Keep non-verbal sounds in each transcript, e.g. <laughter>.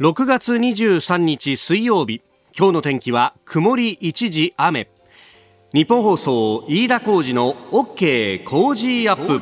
6月23日水曜日今日の天気は曇り一時雨。日本放送飯田浩二の OK 工事アップ。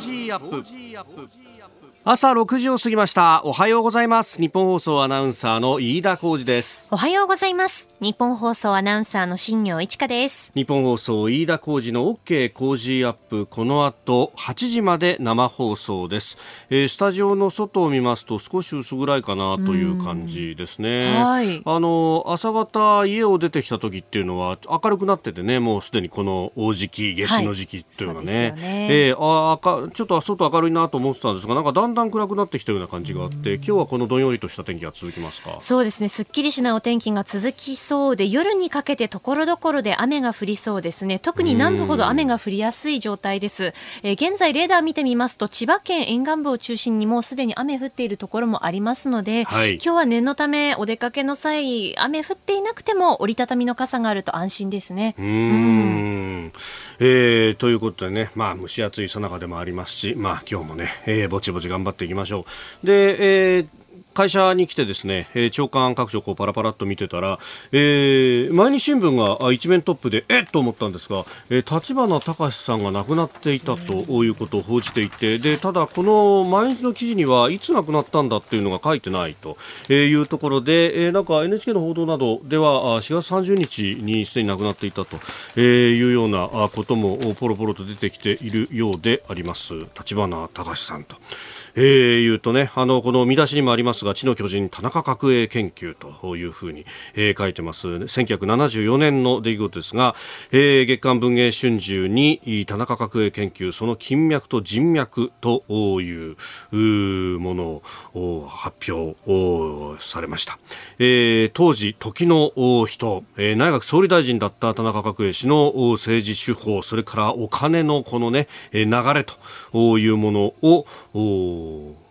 朝6時を過ぎました。おはようございます。日本放送アナウンサーの飯田浩二です。おはようございます。日本放送アナウンサーの新業一華です。日本放送飯田浩二の OK 工事アップ。この後8時まで生放送です、えー、スタジオの外を見ますと少し薄暗いかなという感じですね。はい。あの朝方家を出てきた時っていうのは明るくなっててねもうすでにこの大時期夏至の時期っていうのがね,、はい、ね。えー、ああちょっと外明るいなと思ってたんですがなんかだんんだん暗くなってきたような感じがあって今日はこのどんよりとした天気が続きますか？そうですね。すっきりしないお天気が続きそうで夜にかけてところどころで雨が降りそうですね。特に南部ほど雨が降りやすい状態です、えー、現在レーダー見てみますと千葉県沿岸部を中心にもうすでに雨降っているところもありますので、はい、今日は念のためお出かけの際雨降っていなくても折りたたみの傘があると安心ですね。うん、えー、ということでねまあ蒸し暑いさなかでもありますしまあ今日もね、えー、ぼちぼち頑張っていきましょう。で、えー会社に来てですね、えー、長官各所こうパラパラっと見てたら、えー、毎日新聞が一面トップでえっと思ったんですが、えー、立花隆さんが亡くなっていたということを報じていてでただこの毎日の記事にはいつ亡くなったんだっていうのが書いてないというところで、えー、なんか NHK の報道などでは4月30日にすでに亡くなっていたというようなこともポロポロと出てきているようであります立花隆さんと。えー、いうとね、あの、この見出しにもありますが、地の巨人田中角栄研究というふうに、えー、書いてます。1974年の出来事ですが、えー、月刊文藝春秋に田中角栄研究、その金脈と人脈というものを発表されました。えー、当時、時の人、えー、内閣総理大臣だった田中角栄氏の政治手法、それからお金のこのね、流れというものを o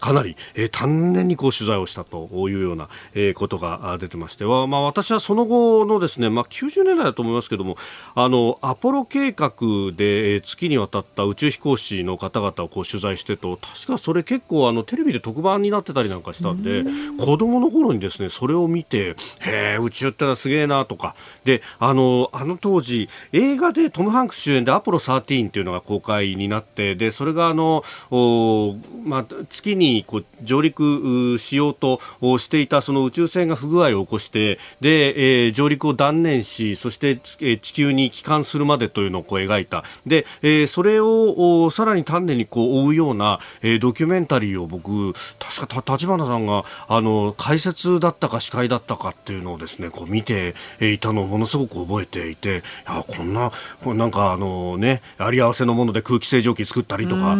かなり、えー、丹念にこう取材をしたというような、えー、ことが出てましては、まあ、私はその後のですね、まあ、90年代だと思いますけどもあのアポロ計画で月に渡った宇宙飛行士の方々をこう取材してと確かそれ結構あのテレビで特番になってたりなんかしたんで子供の頃にですねそれを見てへ宇宙ってのはすげえなとかであのあの当時映画でトム・ハンクス主演でアポロ13っていうのが公開になってでそれがあのお、まあ、月ににこう上陸しようとしていたその宇宙船が不具合を起こしてで、えー、上陸を断念しそして、えー、地球に帰還するまでというのをこう描いた。で、えー、それをさらに丹念にこう追うような、えー、ドキュメンタリーを僕確か立花さんがあの解説だったか司会だったかっていうのをですねこう見ていたのをものすごく覚えていていやこんななんかあのねあり合わせのもので空気清浄機作ったりとか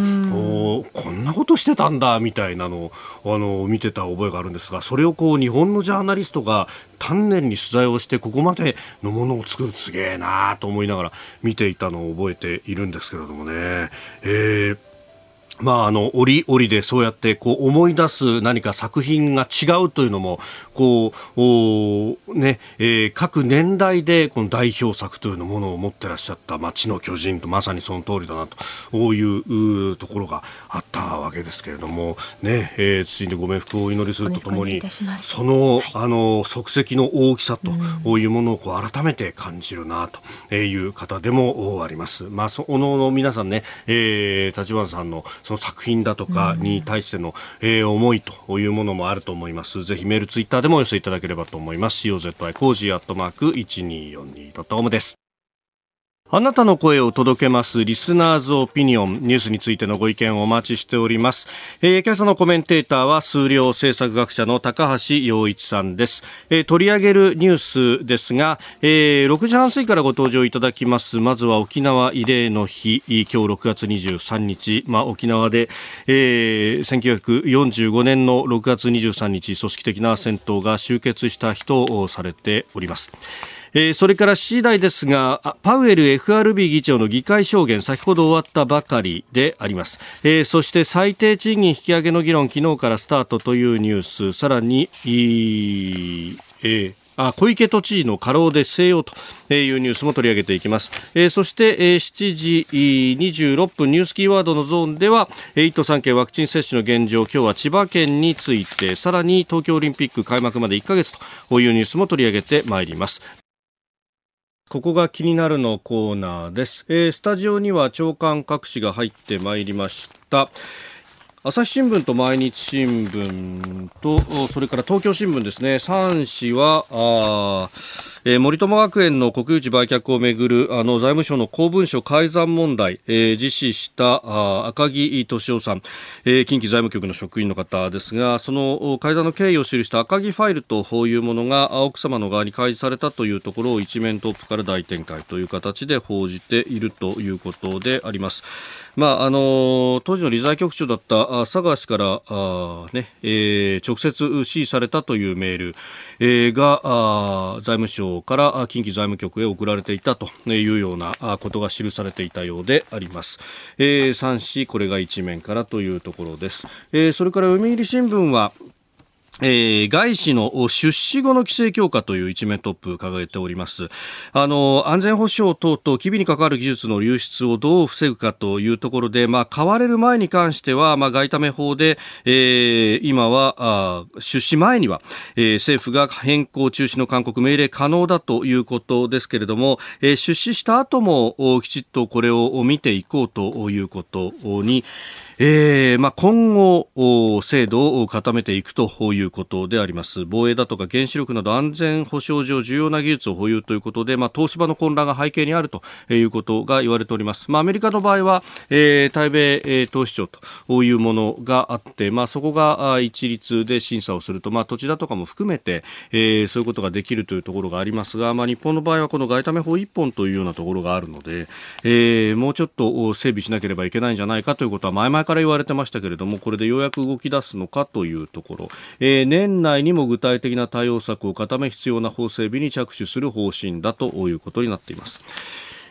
こんなことしてたんだみたいなたいなのをあの見てた覚えがあるんですがそれをこう日本のジャーナリストが丹念に取材をしてここまでのものを作るすげえなと思いながら見ていたのを覚えているんですけれどもね。えーまあ、あの、折々でそうやってこう思い出す何か作品が違うというのも、こう、ね、えー、各年代でこの代表作というのものを持ってらっしゃった街の巨人とまさにその通りだなというところがあったわけですけれども、ね、えー、謹んでご冥福をお祈りするとともに、その、あの、足跡の大きさというものをこう改めて感じるなという方でもあります。まあ、その皆さんね、えー、立花さんのその作品だとかに対しての、えー、思いというものもあると思います。ぜひメール、ツイッターでもお寄せいただければと思います。COZY コージーアットマーク 1242.com です。あなたの声を届けますリスナーズオピニオンニュースについてのご意見をお待ちしております、えー、今朝のコメンテーターは数量政策学者の高橋洋一さんです、えー、取り上げるニュースですが、えー、6時半過ぎからご登場いただきます。まずは沖縄慰霊の日。今日6月23日、まあ、沖縄で、えー、1945年の6月23日組織的な戦闘が終結した日とされております。えー、それから7時台ですがパウエル FRB 議長の議会証言先ほど終わったばかりであります、えー、そして最低賃金引き上げの議論昨日からスタートというニュースさらに、えーあ小池都知事の過労で静養というニュースも取り上げていきます。えー、そして、えー、7時26分ニュースキーワードのゾーンでは、1都3県ワクチン接種の現状、今日は千葉県について、さらに東京オリンピック開幕まで1ヶ月というニュースも取り上げてまいります。ここが気になるのコーナーです、えー、スタジオには長官各紙が入ってまいりました。朝日新聞と毎日新聞とそれから東京新聞ですね3紙はあ、えー、森友学園の国有地売却をめぐるあの財務省の公文書改ざん問題、えー、実施したあ赤木俊夫さん、えー、近畿財務局の職員の方ですがその改ざんの経緯を記した赤木ファイルというものが奥様の側に開示されたというところを一面トップから大展開という形で報じているということであります。まああの当時の理財局長だった佐賀氏からあ、ねえー、直接指示されたというメール、えー、が財務省から近畿財務局へ送られていたというようなことが記されていたようであります。えー、3紙これが1面からというところです。えー、それから読売新聞はえー、外資の出資後の規制強化という一面トップ掲げております。あの、安全保障等々、機微に関わる技術の流出をどう防ぐかというところで、まあ、買われる前に関しては、まあ、外為法で、えー、今は、出資前には、えー、政府が変更中止の勧告命令可能だということですけれども、えー、出資した後も、きちっとこれを見ていこうということに、えーまあ、今後、制度を固めていくということであります。防衛だとか原子力など安全保障上重要な技術を保有ということで、まあ、東芝の混乱が背景にあるということが言われております。まあ、アメリカの場合は、えー、対米、えー、投資庁というものがあって、まあ、そこが一律で審査をすると、まあ、土地だとかも含めて、えー、そういうことができるというところがありますが、まあ、日本の場合はこの外為法一本というようなところがあるので、えー、もうちょっと整備しなければいけないんじゃないかということは前々から言われてましたけれどもこれでようやく動き出すのかというところ、えー、年内にも具体的な対応策を固め必要な法整備に着手する方針だということになっています。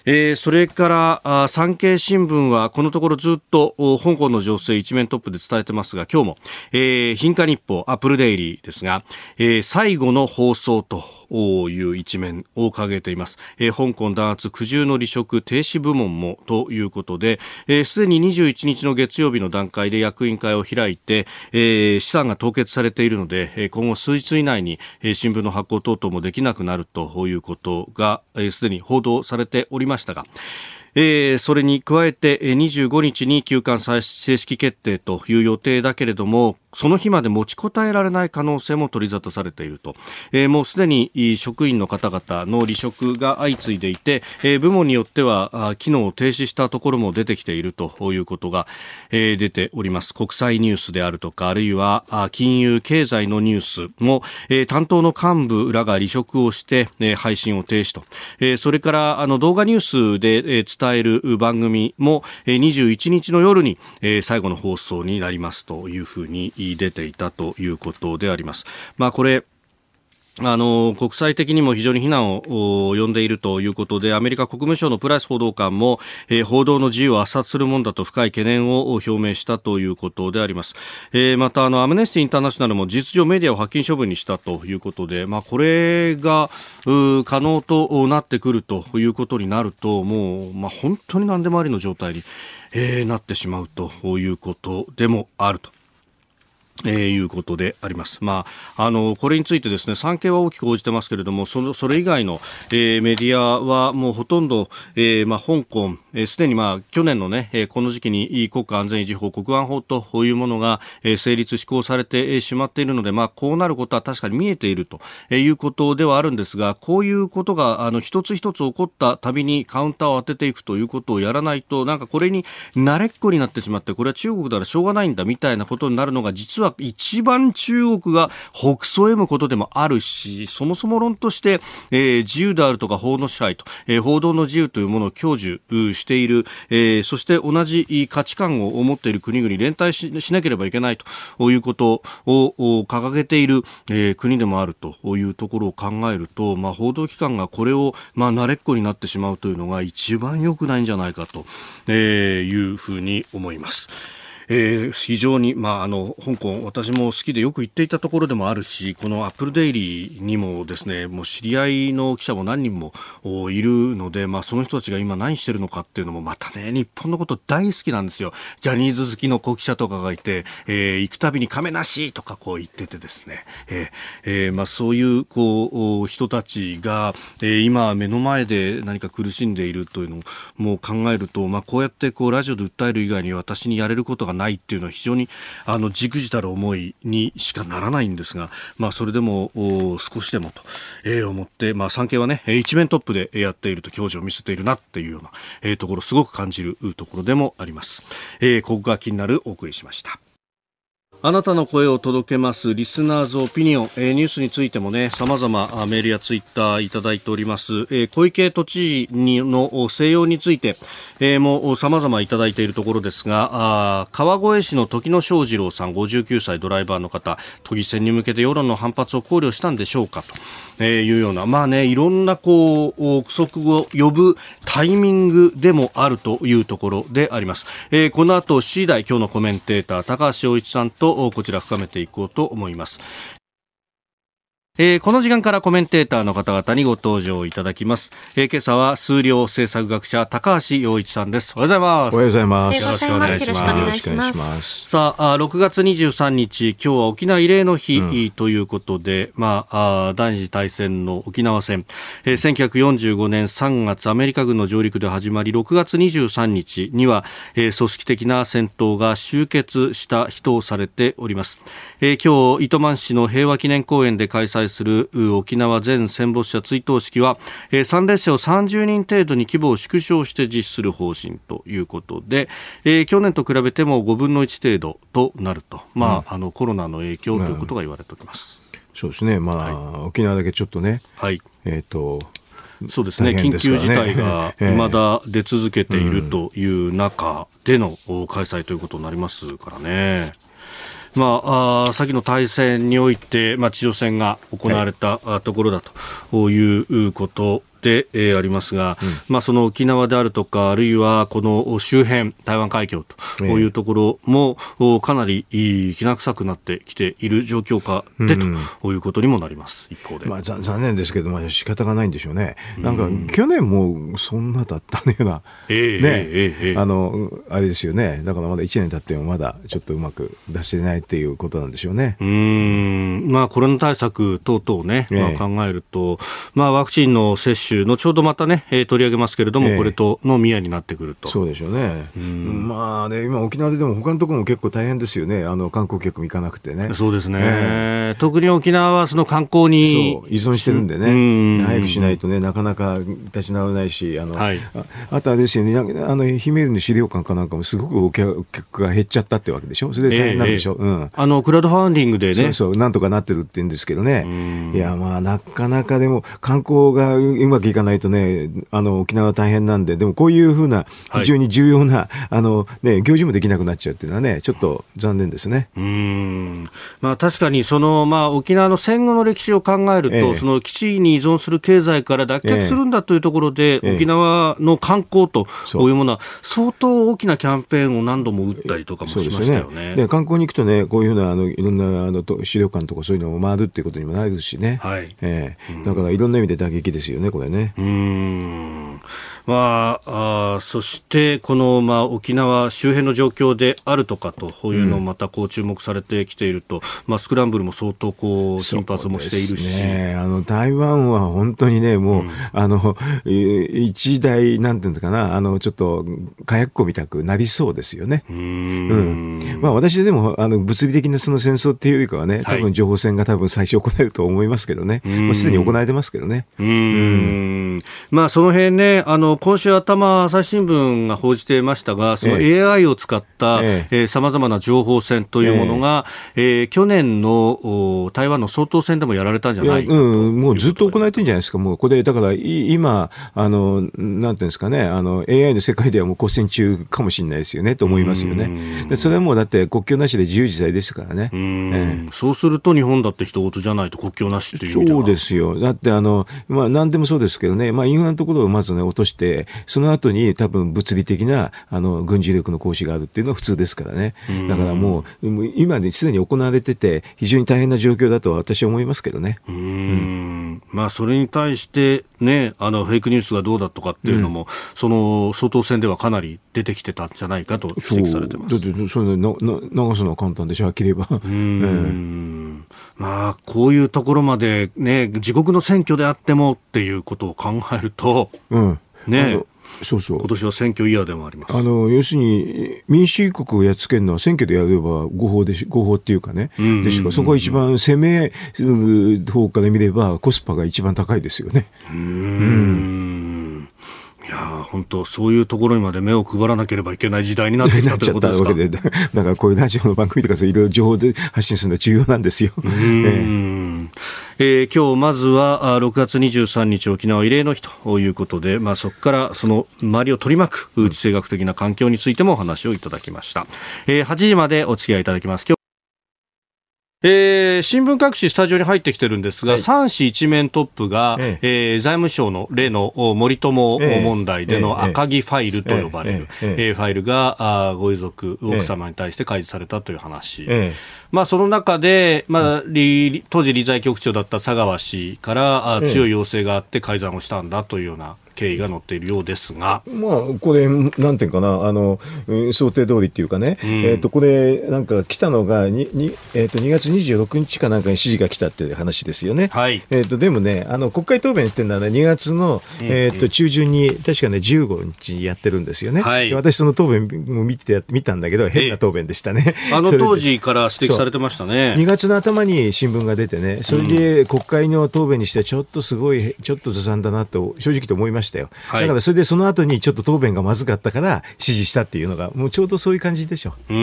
えー、それから産経新聞はこのところずっと香港の情勢一面トップで伝えてますが今日も、えー、貧化日報アップルデイリーですが、えー、最後の放送という一面を掲げています、えー、香港弾圧苦渋の離職停止部門もということで、す、えー、で、に21日の月曜日の段階で役員会を開いて、えー、資産が凍結されているので今後数日以内に、新聞の発行等々もできなくなるということがすで、えー、に報道されておりましたがえー、それに加えて25日に休館正式決定という予定だけれどもその日まで持ちこたえられない可能性も取り沙汰されていると、えー、もうすでに職員の方々の離職が相次いでいて、えー、部門によっては機能を停止したところも出てきているということが、えー、出ております。国際ニュースであるとかあるいは金融経済のニュースも、えー、担当の幹部らが離職をして、えー、配信を停止と、えー、それからあの動画ニュースで、えー、伝伝える番組も、21日の夜に、最後の放送になりますというふうに出ていたということであります。まあ、これあの国際的にも非常に非難を呼んでいるということでアメリカ国務省のプライス報道官も、えー、報道の自由を圧殺するものだと深い懸念を表明したということであります、えー、またあのアムネスティ・インターナショナルも事実上メディアを発禁処分にしたということで、まあ、これが可能となってくるということになるともう、まあ、本当に何でもありの状態に、えー、なってしまうということでもあると。えー、いうことであります。まあ、あの、これについてですね、産経は大きく報じてますけれども、その、それ以外の、えー、メディアはもうほとんど、えー、まあ、香港、す、えー、で、にまあ、去年のね、えー、この時期に国家安全維持法、国安法というものが、えー、成立施行されてしまっているので、まあ、こうなることは確かに見えているということではあるんですが、こういうことが、あの、一つ一つ起こったたびにカウンターを当てていくということをやらないと、なんかこれに慣れっこになってしまって、これは中国ならしょうがないんだみたいなことになるのが、実は一番中国が北総むことでもあるし、そもそも論として、えー、自由であるとか法の支配と、えー、報道の自由というものを享受している、えー、そして同じ価値観を持っている国々連帯ししなければいけないということを掲げている、えー、国でもあるというところを考えると、まあ、報道機関がこれを、まあ、慣れっこになってしまうというのが一番良くないんじゃないかと、えー、いうふうに思います。えー、非常に、まあ、あの香港、私も好きでよく行っていたところでもあるしこのアップルデイリーにもですねもう知り合いの記者も何人もいるので、まあ、その人たちが今何してるのかっていうのもまたね日本のこと大好きなんですよ。ジャニーズ好きの記者とかがいて、えー、行くたびに亀梨とかこう言っててですね、えーえーまあ、そういうこう人たちが、えー、今目の前で何か苦しんでいるというのも考えると、まあ、こうやってこうラジオで訴える以外に私にやれることがないっていうのは非常にあのじくじたる思いにしかならないんですが、まあ、それでも少しでもと、えー、思って、まあ、産経はね一面トップでやっていると表情を見せているなっていうような、えー、ところすごく感じるところでもあります、えー、ここが気になるお送りしました。あなたの声を届けますリスナーズオピニオン、えー、ニュースについてもね、様々メールやツイッターいただいております。えー、小池都知事にの静養について、えー、も様々いただいているところですが、あ川越市の時野翔二郎さん59歳ドライバーの方、都議選に向けて世論の反発を考慮したんでしょうかと。えー、いうような、まあね、いろんなこう、憶測を呼ぶタイミングでもあるというところであります。えー、この後、次第今日のコメンテーター、高橋洋一さんとこちら深めていこうと思います。えー、この時間からコメンテーターの方々にご登場いただきます。えー、今朝は数量政策学者高橋洋一さんです。おはようございます。おはようございます。よろしくお願いします。よろしくお願いします。さあ、6月23日、今日は沖縄慰霊の日、うん、ということで、まあ、あ第二次大戦の沖縄戦、えー、1945年3月アメリカ軍の上陸で始まり、6月23日には、えー、組織的な戦闘が終結した日とされております。えー、今日、糸満市の平和記念公園で開催する沖縄全戦没者追悼式は、えー、参列者を30人程度に規模を縮小して実施する方針ということで、えー、去年と比べても5分の1程度となると、まあ、うん、あのコロナの影響ということが言われております。そうですね、まあ、はい、沖縄だけちょっとね、はい、えっ、と、そうですね、ね、緊急事態が <laughs> まだ出続けているという中での開催ということになりますからね。まあ、あ先の大戦において、まあ、地上戦が行われたところだということで、えー、ありますが、うん、まあ、その沖縄であるとか、あるいはこの周辺、台湾海峡というところも、えかなりきな臭くなってきている状況下で、ということにもなります、一方で。まあ、残念ですけど、まあ、仕方がないんでしょうね。なんか、去年もそんなだったような、えー、ね、えー、あの、あれですよね。だからまだ1年経ってもまだちょっとうまく出してないっていうことなんでしょうね。うん、まあ、コロナ対策等々ね、まあ、考えると、まあ、ワクチンの接種後ほどまたね、えー、取り上げますけれども、えー、これとの宮になってくると。そうでしょうね。うまあね、今沖縄ででも他のところも結構大変ですよね。あの観光客も行かなくてね。そうですね。えー、特に沖縄はその観光に。依存してるんでね。早くしないとね、なかなか立ち直らないし、あの、はい、ああとあれですよね、あの、ヒメールの資料館かなんかもすごくお客が減っちゃったってわけでしょ？それで大変なんでしょ？えー、うん。あの、クラウドファンディングでね。そうそう、なんとかなってるって言うんですけどね。いや、まあ、なかなかでも観光がうまくいかないとね、あの沖縄大変なんで、でもこういうふうな非常に重要な、はい、あのね、行事もできなくなっちゃうっていうのはね、ちょっと残念ですね。うん。まあ、確かにその、まあ、沖縄の戦後の歴史を考えると、ええ、その基地に依存する経済から脱却するんだというところで、え、沖縄の観光というものは、相当大きなキャンペーンを何度も打ったりとかもしましたよね。ね。観光に行くとね、こういうふうなあのいろんなあの資料館とかそういうのを回るっていうことにもなるしね、はい。ええ、だからいろんな意味で打撃ですよね、これね。うん。まあ、あそしてこの、まあ、沖縄周辺の状況であるとかというのをまたこう注目されてきていると、うん、まあ、スクランブルも相当こう頻発もしているし、ね、あの台湾は本当にねもう、うん、あの一大なんていうのかなあのちょっと火薬庫みたくなりそうですよね。うん。うん。まあ、私でもあの物理的なその戦争っていうよりかはね多分情報戦が多分最初行えると思いますけどね、はい、もうすでに行われてますけどね。うん、まあ、その辺ねあの今週頭、朝日新聞が報じていましたが、その AI を使ったさまざまな情報戦というものが、えー、えー、去年の台湾の総統選でもやられたんじゃない？うん、もうずっと行われてるんじゃないですか、もうこれ、だから今、あのなんていうんですかね、あの AI の世界ではもう交戦中かもしれないですよねと思いますよね。でそれはもうだって国境なしで自由自在ですからね。えー、そうすると日本だって人事じゃないと国境なしっていうそうですよ。だってあの、まあ、何でもそうでですけどね、まあ、インフラのところをまずね、落として、その後に多分物理的な、あの、軍事力の行使があるっていうのは普通ですからね。だからもう、今ね、すでに行われてて、非常に大変な状況だと私は思いますけどね。うんうんまあ、それに対して、ね、あの、フェイクニュースがどうだとかっていうのも、うん、その、総統選ではかなり出てきてたんじゃないかと指摘されてます。だって、それな、な、流すのは簡単でしょ、はっきり言えば。うん。まあ、こういうところまでね、自国の選挙であってもっていうことを考えると、うん。ね。そうそう今年は選挙イヤーでもありますあの要するに民主主義国をやっつけるのは選挙でやれば合法で合法っていうかね、うんうんうんうん、でそこが一番攻める方から見ればコスパが一番高いですよね。うんうんいや本当、そういうところにまで目を配らなければいけない時代になってきたということですか？なっちゃったわけで、<laughs> だからこういうラジオの番組とかそういろいろ情報で発信するのは重要なんですよ。うんえー、今日まずは6月23日沖縄慰霊の日ということで、まあ、そこからその周りを取り巻く地政学的な環境についてもお話をいただきました。えー、8時までお付き合いいただきます。えー、新聞各紙スタジオに入ってきてるんですが、はい、3紙一面トップが、ええ。えー、財務省の例の森友問題での赤木ファイルと呼ばれる、ええ。ファイルがあご遺族、奥様に対して開示されたという話。まあ、その中で、まあ、当時理財局長だった佐川氏からあ強い要請があって改ざんをしたんだというような経緯が載っているようですが。まあ、これ、なんていうかな、あの、想定通りっていうかね、うん、えっ、ー、と、これ、なんか来たのが、に、にえっ、ー、と、2月26日かなんかに指示が来たっていう話ですよね。はい。えっ、ー、と、でもね、あの、国会答弁っていうのはね、2月の、えっ、と、中旬に、確かね、15日にやってるんですよね。はい。私、その答弁も見て、見たんだけど、変な答弁でしたね。あの <laughs> 当時から指摘されてましたね。2月の頭に新聞が出てね、それで国会の答弁にしてはちょっとすごい、ちょっとずさんだなと、正直と思いましたよ。はい、だからそれでその後にちょっと答弁がまずかったから支持したっていうのが、もうちょうどそういう感じでしょう。うん。う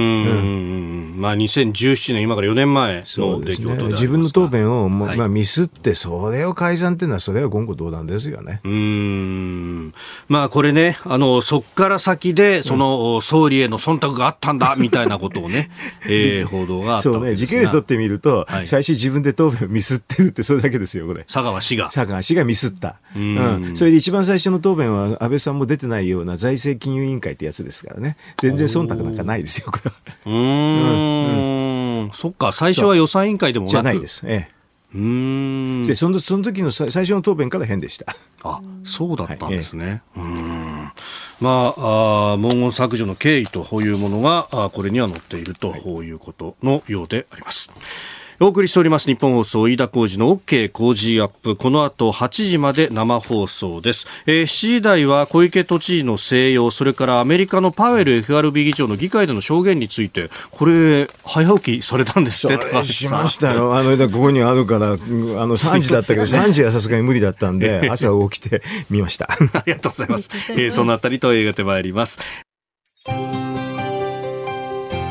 ん。まあ、2017年、今から4年前の出来事ね、自分の答弁を、まあ、ミスって、それを改ざんっていうのは、それは言語道断ですよね。うん。まあ、これね、あのそこから先で、その、総理への忖度があったんだみたいなことをね、<laughs> えー、報道がそうね、時系列取ってみると、はい、最初自分で答弁をミスってるって、それだけですよ、これ。佐川氏が。佐川氏がミスった。うん、それで一番最初の答弁は安倍さんも出てないような財政金融委員会ってやつですからね。全然忖度なんかないですよ、これは。うん、うん、そっか、最初は予算委員会でもじゃないです。ええ。うんでそのその時の最初の答弁から変でした。あそうだったんですね。はい、うんまああ、文言削除の経緯というものがこれには載っているということのようであります。はいお送りしております日本放送飯田浩司の OK 工事アップ。この後8時まで生放送です、えー、7時台は小池都知事の静養。それからアメリカのパウエル FRB 議長の議会での証言について。これ早起きされたんですってしましたよ。あのここにあるからあの3時だったけど3時はさすがに無理だったんで朝起きて見ました。<laughs> ありがとうございます、えー、そのあたりと映画てまいります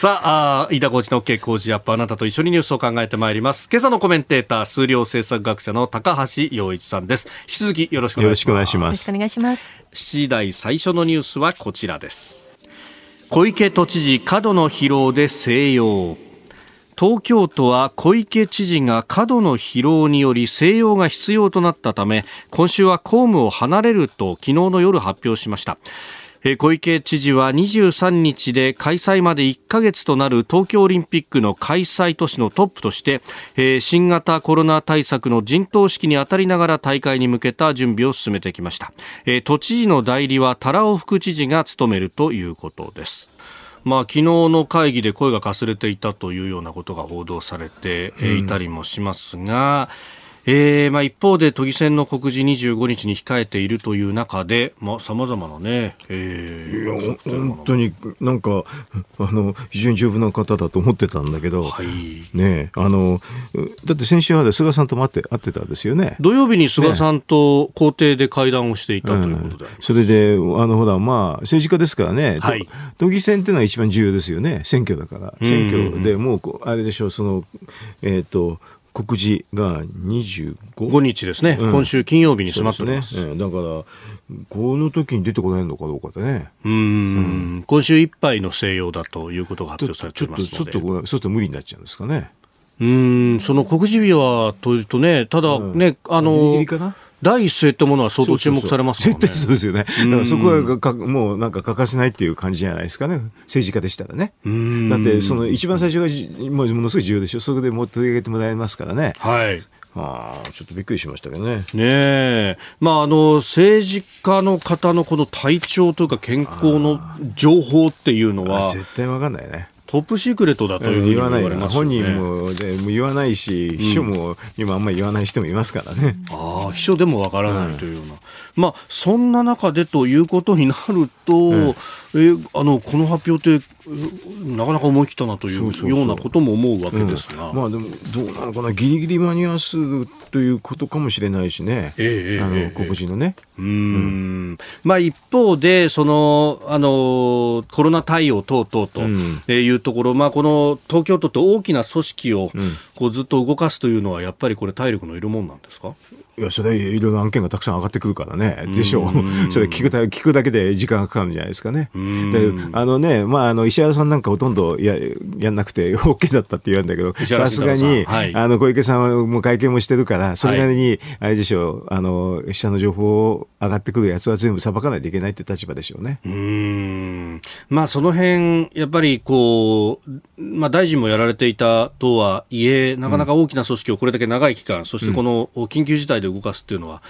さあ、飯田浩二の OK 工事アップ、あなたと一緒にニュースを考えてまいります。今朝のコメンテーター、数量政策学者の高橋洋一さんです。引き続きよろしくお願いします。よろしくお願いします。よろしくお願いします。7時台最初のニュースはこちらです。小池都知事、過度の疲労で静養。東京都は小池知事が過度の疲労により静養が必要となったため今週は公務を離れると昨日の夜発表しました小池知事は23日で開催まで1ヶ月となる東京オリンピックの開催都市のトップとして新型コロナ対策の陣頭指揮に当たりながら大会に向けた準備を進めてきました。都知事の代理は多良副知事が務めるということです。まあ、昨日の会議で声がかすれていたというようなことが報道されていたりもしますが、うんえーまあ、一方で都議選の告示25日に控えているという中でさまざ、まなね、えー、いや本当になんかあの非常に丈夫な方だと思ってたんだけど、はい、ねあのだって先週は菅さんとも会って会ってたんですよね。土曜日に菅さんと公邸で会談をしていた、ね、ということで、それであのほらまあ政治家ですからね、はい、都議選っていうのは一番重要ですよね。選挙だから。選挙でもうあれでしょうそのえっ、ー、と告示が 25? 5日ですね、うん、今週金曜日に迫ってます、ね、だからこの時に出てこないのかどうかでね。うん、今週いっぱいの静養だということが発表されていますので。ちょっとちょっとそうすると無理になっちゃうんですかね。うん。その告示日はというとねただね、うん、あのギリギリかな？第一声ってものは相当注目されますもんね。絶対そうですよね。だからそこはかもうなんか欠かせないっていう感じじゃないですかね。政治家でしたらね。だってその一番最初がものすごい重要でしょ。そこでも取り上げてもらえますからね。はい。あちょっとびっくりしましたけどね。ねまあ、あの政治家の方のこの体調というか健康の情報っていうのは絶対わかんないね。トップシークレットだというふうに言わない、ね、本人もでも言わないし、秘書も今あん。まり言わない人もいますからね。ああ、秘書でもわからないというような。まあ、そんな中でということになると、えあの、この発表って、なかなか思い切ったなというようなことも思うわけですが、うん、まあでもどうなのかな。ギリギリ間に合わすということかもしれないしね、えー、あの告示のね。うん、まあ一方でそのあのコロナ対応等々というところ、まあこの東京都って大きな組織をこうずっと動かすというのはやっぱりこれ体力のいるもんなんですか？いや、それいろいろ案件がたくさん上がってくるからね。でしょう。<laughs> それ聞くだ聞くだけで時間がかかるんじゃないですかね。で、あのね、まあ、あの、石原さんなんかほとんどや、やんなくて OK だったって言うんだけど、さすがに、はい、あの、小池さんはもう会見もしてるから、それなりに、あれでしょう、あの、下の情報を上がってくるやつは全部裁かないといけないって立場でしょうね。うん。まあ、その辺、やっぱりこう、まあ、大臣もやられていたとはいえ、なかなか大きな組織をこれだけ長い期間、うん、そしてこの緊急事態で動かすっていうのは、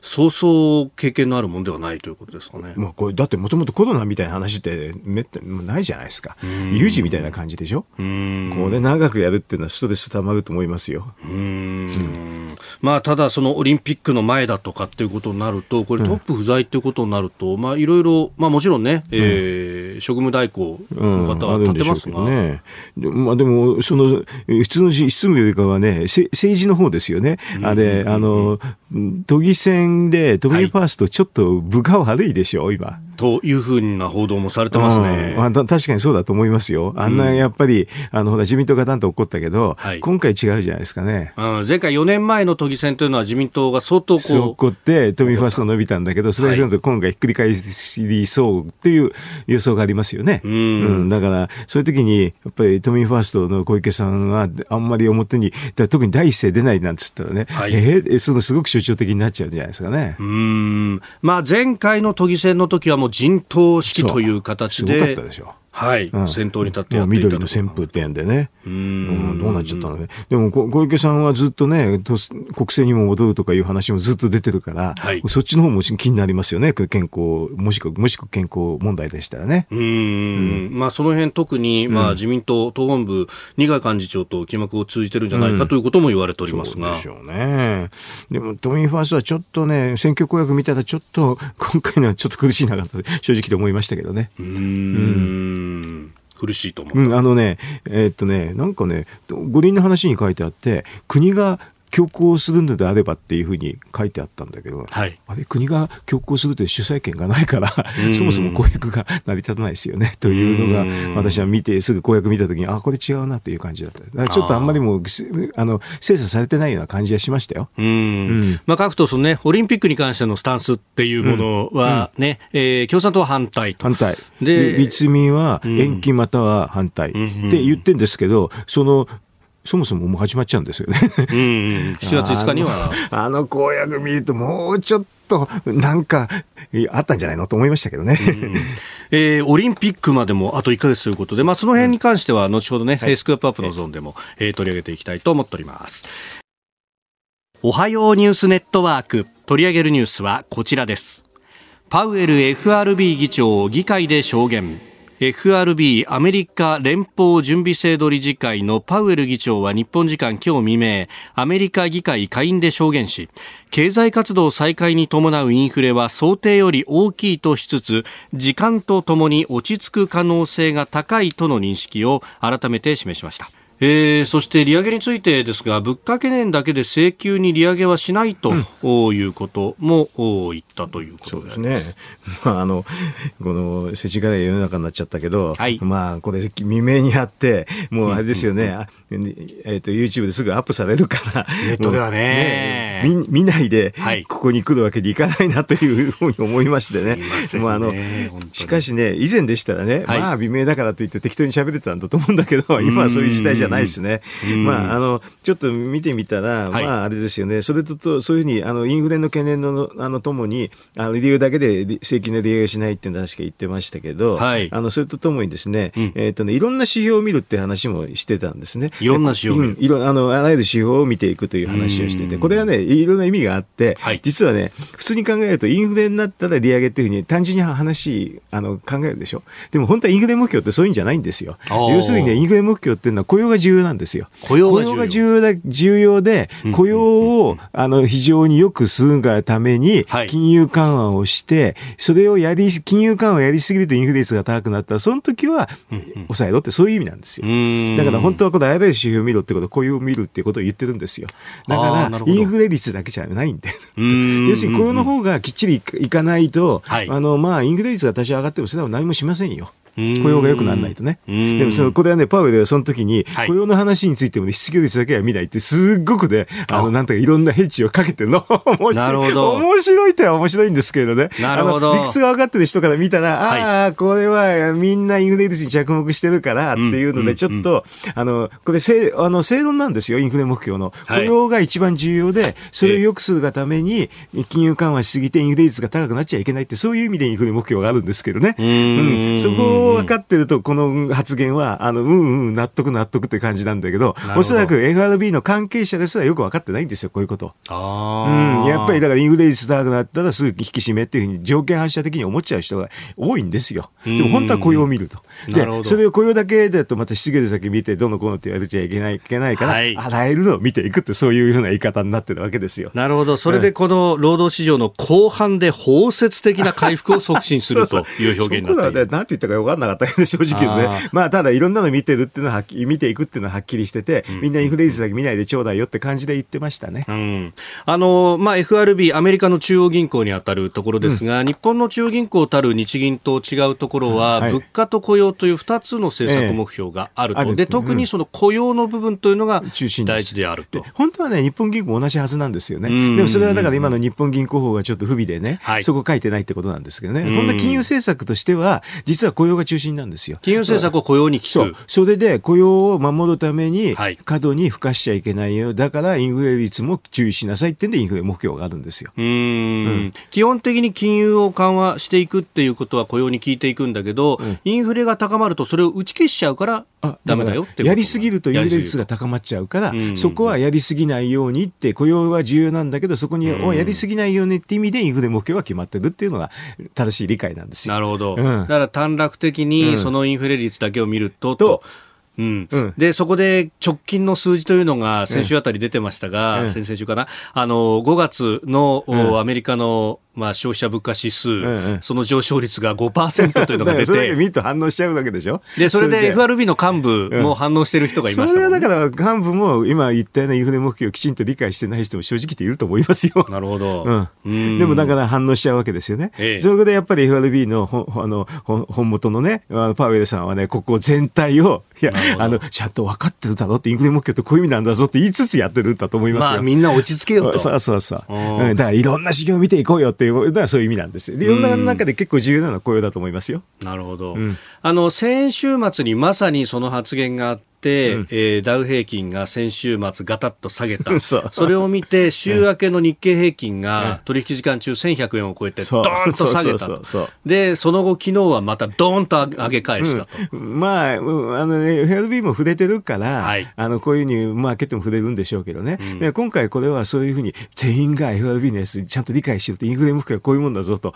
そうそう経験のあるものではないということですかね。まあ、これだってもともとコロナみたいな話ってめったにないじゃないですか。有事みたいな感じでしょ？これ長くやるっていうのはストレスたまると思いますよ。うんうんまあ、ただ、そのオリンピックの前だとかっていうことになると、これトップ不在っていうことになると、まあ、いろいろ、まあ、もちろんね、えー、職務代行の方は立ってますが、ね、まあ、でも、その、普通の執務よりかはね、政治の方ですよね。あれ、あの、都議選で都民ファーストちょっと部が悪いでしょ、今。というふうな報道もされてますね。まあ、確かにそうだと思いますよ。あんなやっぱり、うん、あの、ほら、自民党がなんと怒ったけど、はい、今回違うじゃないですかね。うん、前回4年前の都議選というのは自民党が相当こう。そう怒って、都民ファースト伸びたんだけど、それが今回ひっくり返りそうっていう予想がありますよね。うん、うん、だから、そういう時に、やっぱり都民ファーストの小池さんは、あんまり表に、特に第一声出ないなんつったらね、はい、えー、そのすごく象徴的になっちゃうじゃないですかね。うん。まあ、前回の都議選の時はもう陣頭式という形で。すごかったでしょ。はい、うん、先頭に立ってやっていた緑の旋風ってんでね。うん、どうなっちゃったのね。でも小池さんはずっとね、国政にも戻るとかいう話もずっと出てるから、はい、そっちの方も気になりますよね。健康、もしくは、もしくは健康問題でしたらね。うん。うん、まあその辺特に、まあ自民党党本部、二階幹事長と気幕を通じてるんじゃないかということも言われておりますが。そうでしょうね。でも都民ファーストはちょっとね、選挙公約見たらちょっと、今回のはちょっと苦しいなと正直で思いましたけどね。うん。うん。苦しいと思う、うん、あのね、えー、っとね、なんかね、五輪の話に書いてあって、国が強行するのであればっていうふうに書いてあったんだけど、はい、あれ国が強行するという主催権がないからそもそも公約が成り立たないですよねというのが私は見てすぐ公約見た時にあこれ違うなっていう感じだった。だからちょっとあんまりもあの精査されてないような感じがしましたよ。うん、まあ、各党その、ね、オリンピックに関してのスタンスっていうものはね、うん、えー、共産党は反対反対。で立民は延期または反対って言ってるんですけどそのそもそももう始まっちゃうんですよね。うん、7月5日には。あの公約見るともうちょっとなんかあったんじゃないのと思いましたけどね。うん、えー、オリンピックまでもあと1か月ということで、まあ、その辺に関しては後ほどね、うん、スクープアップのゾーンでも、えー、取り上げていきたいと思っております。おはようニュースネットワーク取り上げるニュースはこちらです。パウエル FRB 議長議会で証言。FRB アメリカ連邦準備制度理事会のパウエル議長は日本時間今日未明アメリカ議会下院で証言し経済活動再開に伴うインフレは想定より大きいとしつつ時間とともに落ち着く可能性が高いとの認識を改めて示しました。えー、そして利上げについてですが物価懸念だけで請求に利上げはしないと、うん、いうことも言ったということで。すね、<laughs> まあ、あのこの世知辛い世の中になっちゃったけど、はい、まあこれ未明にあってもうあれですよね、うんうん、えーと、YouTube ですぐアップされるから。ネットではね。ね見見ないでここに来るわけにいかないなというふうに思いましてね。ねもうあのしかしね以前でしたらね、はい、まあ微妙だからといって適当に喋れてたんだと思うんだけど今はそういう時代じゃないですね。まあ、あの、ちょっと見てみたら、はい、まあ、あれですよね。それとと、そういうふうに、あの、インフレの懸念の、あの、ともに、あの、理由だけで正規の利上げしないっていうのは確か言ってましたけど、はい、あの、それとともにですね、うん、えっ、ー、とね、いろんな指標を見るって話もしてたんですね。いろんな指標うん、いろ、あの、あらゆる指標を見ていくという話をしてて、これはね、いろんな意味があって、はい、実はね、普通に考えると、インフレになったら利上げっていうふうに単純に話、あの、考えるでしょ。でも本当はインフレ目標ってそういうんじゃないんですよ。要するにね、インフレ目標っていうのは雇用が重要なんですよ。雇用が重要だ重要で、雇用を、あの非常によくするがために、金融緩和をして、それをやり、金融緩和をやりすぎるとインフレ率が高くなったら、その時は抑えろってそういう意味なんですよ。だから本当はこのあらゆる指標を見ろってこと、雇用を見るっていうことを言ってるんですよ。だから、インフレ率だけじゃないんで。要するに雇用の方がきっちりいかないと、あの、まあ、インフレ率が多少上がっても、それは何もしませんよ。雇用が良くならないとね。でもその、これはね、パウエルはその時に、雇用の話についても、ね、失業率だけは見ないって、すっごくね、あの、なんとかいろんなヘッジをかけて <laughs> るの。面白い。面白いっては面白いんですけれどね。なるほど。理屈が分かってる人から見たら、ああ、これはみんなインフレ率に着目してるからっていうので、ちょっと、あの、これ、せあの、正論なんですよ、インフレ目標の。雇用が一番重要で、それを良くするがために、金融緩和しすぎてインフレ率が高くなっちゃいけないって、そういう意味でインフレ目標があるんですけどね。うん。そこを分かってると、この発言は、あの、うんうん、納得納得って感じなんだけど、おそらく FRB の関係者ですらよく分かってないんですよ、こういうこと。あうん、やっぱりだからインフレ率高くなったらすぐ引き締めっていうふうに条件反射的に思っちゃう人が多いんですよ。でも本当は雇用を見ると。で、それを雇用だけだとまた失業率だけ見て、どのこうのって言われちゃいけない、いけないから、はい、あらゆるのを見ていくってそういうふうな言い方になってるわけですよ。なるほど。それでこの労働市場の後半で包摂的な回復を促進するという表現になっている。<laughs> そうそうね、なんて言ったか分かんなかったけど、<laughs> 正直言うとね。まあ、ただいろんなの見てるっていうのは見ていくっていうのははっきりしてて、みんなインフレ率だけ見ないでちょうだいよって感じで言ってましたね。うん、あの、まあ、FRB、アメリカの中央銀行に当たるところですが、うん、日本の中央銀行たる日銀と違うところは、はい、物価と雇用という2つの政策目標があると。ええ、で、特にその雇用の部分というのが大事であると。本当はね、日本銀行も同じはずなんですよね。でもそれはだから今の日本銀行法がちょっと不備でね、はい、そこ書いてないってことなんですけどね。本当は金融政策としては、実は雇用が中心なんですよ。金融政策を雇用にそう。それで雇用を守るために、過度に付加しちゃいけないよ。だからインフレ率も注意しなさいってんでインフレ目標があるんですよ。うん,、基本的に金融を緩和していくっていうことは雇用に効いていくんだけど、うん、インフレが高まるとそれを打ち消しちゃうからダメだよってやりすぎるとインフレ率が高まっちゃうから、そこはやりすぎないようにって、雇用は重要なんだけど、そこにやりすぎないようにって意味でインフレ目標は決まってるっていうのが正しい理解なんですよ。なるほど。うん、だから短絡的にそのインフレ率だけを見ると、と。うん、うん、でそこで直近の数字というのが先週あたり出てましたが、うん、先々週かな、あの5月の、うん、アメリカのまあ、消費者物価指数、うんうん、その上昇率が5%というのが出て <laughs> それだけ見ると反応しちゃうわけでしょ？でそれで FRB の幹部も反応してる人がいました、ねうん、それはだから幹部も今言ったようなインフレ目標をきちんと理解してない人も正直言っていると思いますよ。なるほど、うん、でもだから反応しちゃうわけですよね。ええ、そこでやっぱり FRB のほあの本元のねパウエルさんはねここ全体をいやあのちゃんと分かってるだろうってインフレ目標ってこういう意味なんだぞって言いつつやってるんだと思いますよ。まあ、みんな落ち着けよと。<laughs> そうそうそう。うん、だからいろんな指標を見ていこうよっていうだからそういう意味なんですよ。いろんな中で結構重要なのは雇用だと思いますよ。なるほど。うん、あの先週末にまさにその発言があって。て、うん、えー、ダウ平均が先週末ガタッと下げた。<laughs> そそれを見て、週明けの日経平均が取引時間中1100円を超えて、ドーンと下げた。で、その後、昨日はまたドーンと上げ返したと。うん、まあ、あのね、FRB も触れてるから、はい、あの、こういうふうにマーケットも触れるんでしょうけどね。で今回これはそういうふうに、全員が FRB のやつちゃんと理解しろと、インフレ目標はこういうもんだぞと、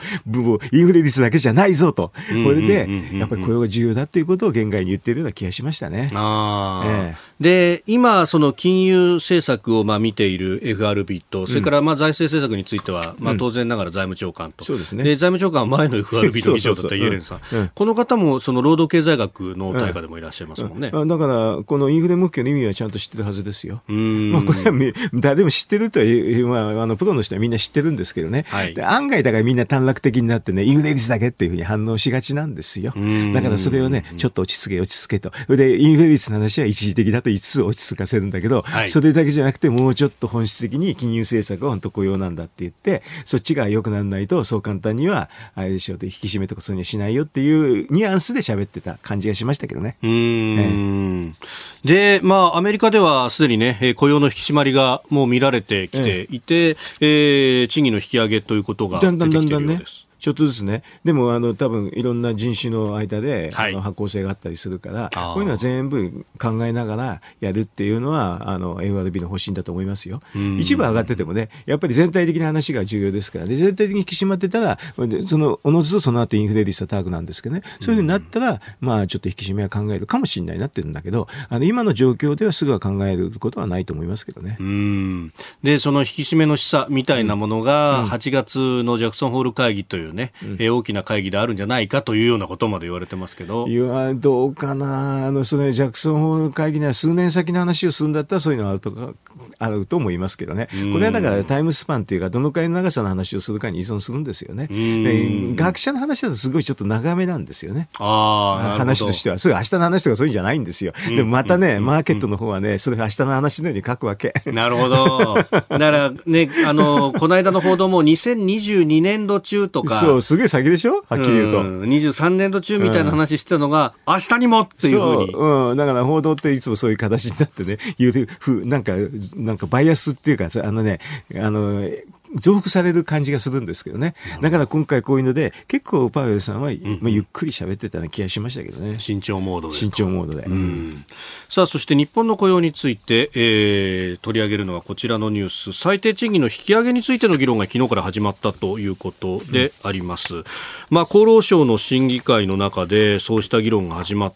インフレ率だけじゃないぞと。これで、やっぱり雇用が重要だっていうことを現外に言ってるような気がしましたね。あええで今、その金融政策をまあ見ている FRB と、それからまあ財政政策については、まあ当然ながら財務長官と、そうですね、で財務長官は前の FRB の <laughs> 議長だったイエレンさん、この方もその労働経済学の大家でもいらっしゃいますもんね、だから、このインフレ目標の意味はちゃんと知ってるはずですよ。まあ、これは誰も知ってるとは、まあ、あのプロの人はみんな知ってるんですけどね、はい、案外だからみんな短絡的になってね、インフレ率だけっていうふうに反応しがちなんですよ。だからそれをね、ちょっと落ち着け、落ち着けと。で、インフレ率の話は一時的だと5つ落ち着かせるんだけど、はい、それだけじゃなくてもうちょっと本質的に金融政策は本当雇用なんだって言って、そっちが良くならないと、そう簡単には、あれでしょう、引き締めとかそういうにはしないよっていうニュアンスで喋ってた感じがしましたけどね。うん、えで、まあ、アメリカではすでにね、雇用の引き締まりがもう見られてきていて、えええー、賃金の引き上げということが出てきているようです。だんだんだんだんねちょっとずつね、でもあの多分いろんな人種の間で、はい、あの発行性があったりするから、こういうのは全部考えながらやるっていうのは、あの FRB の方針だと思いますよ。一部上がっててもね、やっぱり全体的な話が重要ですから、で全体的に引き締まってたら、そのおのずとその後インフレ率は高くなんですけどね、そういうふうになったら、まあちょっと引き締めは考えるかもしれないなってるんだけど、あの今の状況ではすぐは考えることはないと思いますけどね。で、その引き締めの示唆みたいなものが、8月のジャクソンホール会議というね、うん、え大きな会議であるんじゃないかというようなことまで言われてますけど。いや、どうかな。あの、それ、ジャクソンホール会議には数年先の話をするんだったら、そういうのあるとか、あると思いますけどね。これはだからタイムスパンっていうか、どのくらいの長さの話をするかに依存するんですよね。学者の話だとすごいちょっと長めなんですよね。あ話としては。すぐ明日の話とかそういうんじゃないんですよ。でもまたね、マーケットの方はね、それ明日の話のように書くわけ。なるほど。だからね、あの、この間の報道も2022年度中とか。そう、すげえ先でしょ？はっきり言うと。う23年度中みたいな話してたのが、明日にもっていうふうに。うん。だから報道っていつもそういう形になってね、言うふう、なんか、なんかバイアスっていうか、あのね、あの、増幅される感じがするんですけどね。だから今回こういうので、結構パウエルさんは、うん、まあ、ゆっくり喋ってたような気がしましたけどね。慎重モードで。慎重モードで。うん、さあ、そして日本の雇用について、えー、取り上げるのはこちらのニュース。最低賃金の引き上げについての議論が昨日から始まったということであります。うん、まあ、厚労省の審議会の中でそうした議論が始まっ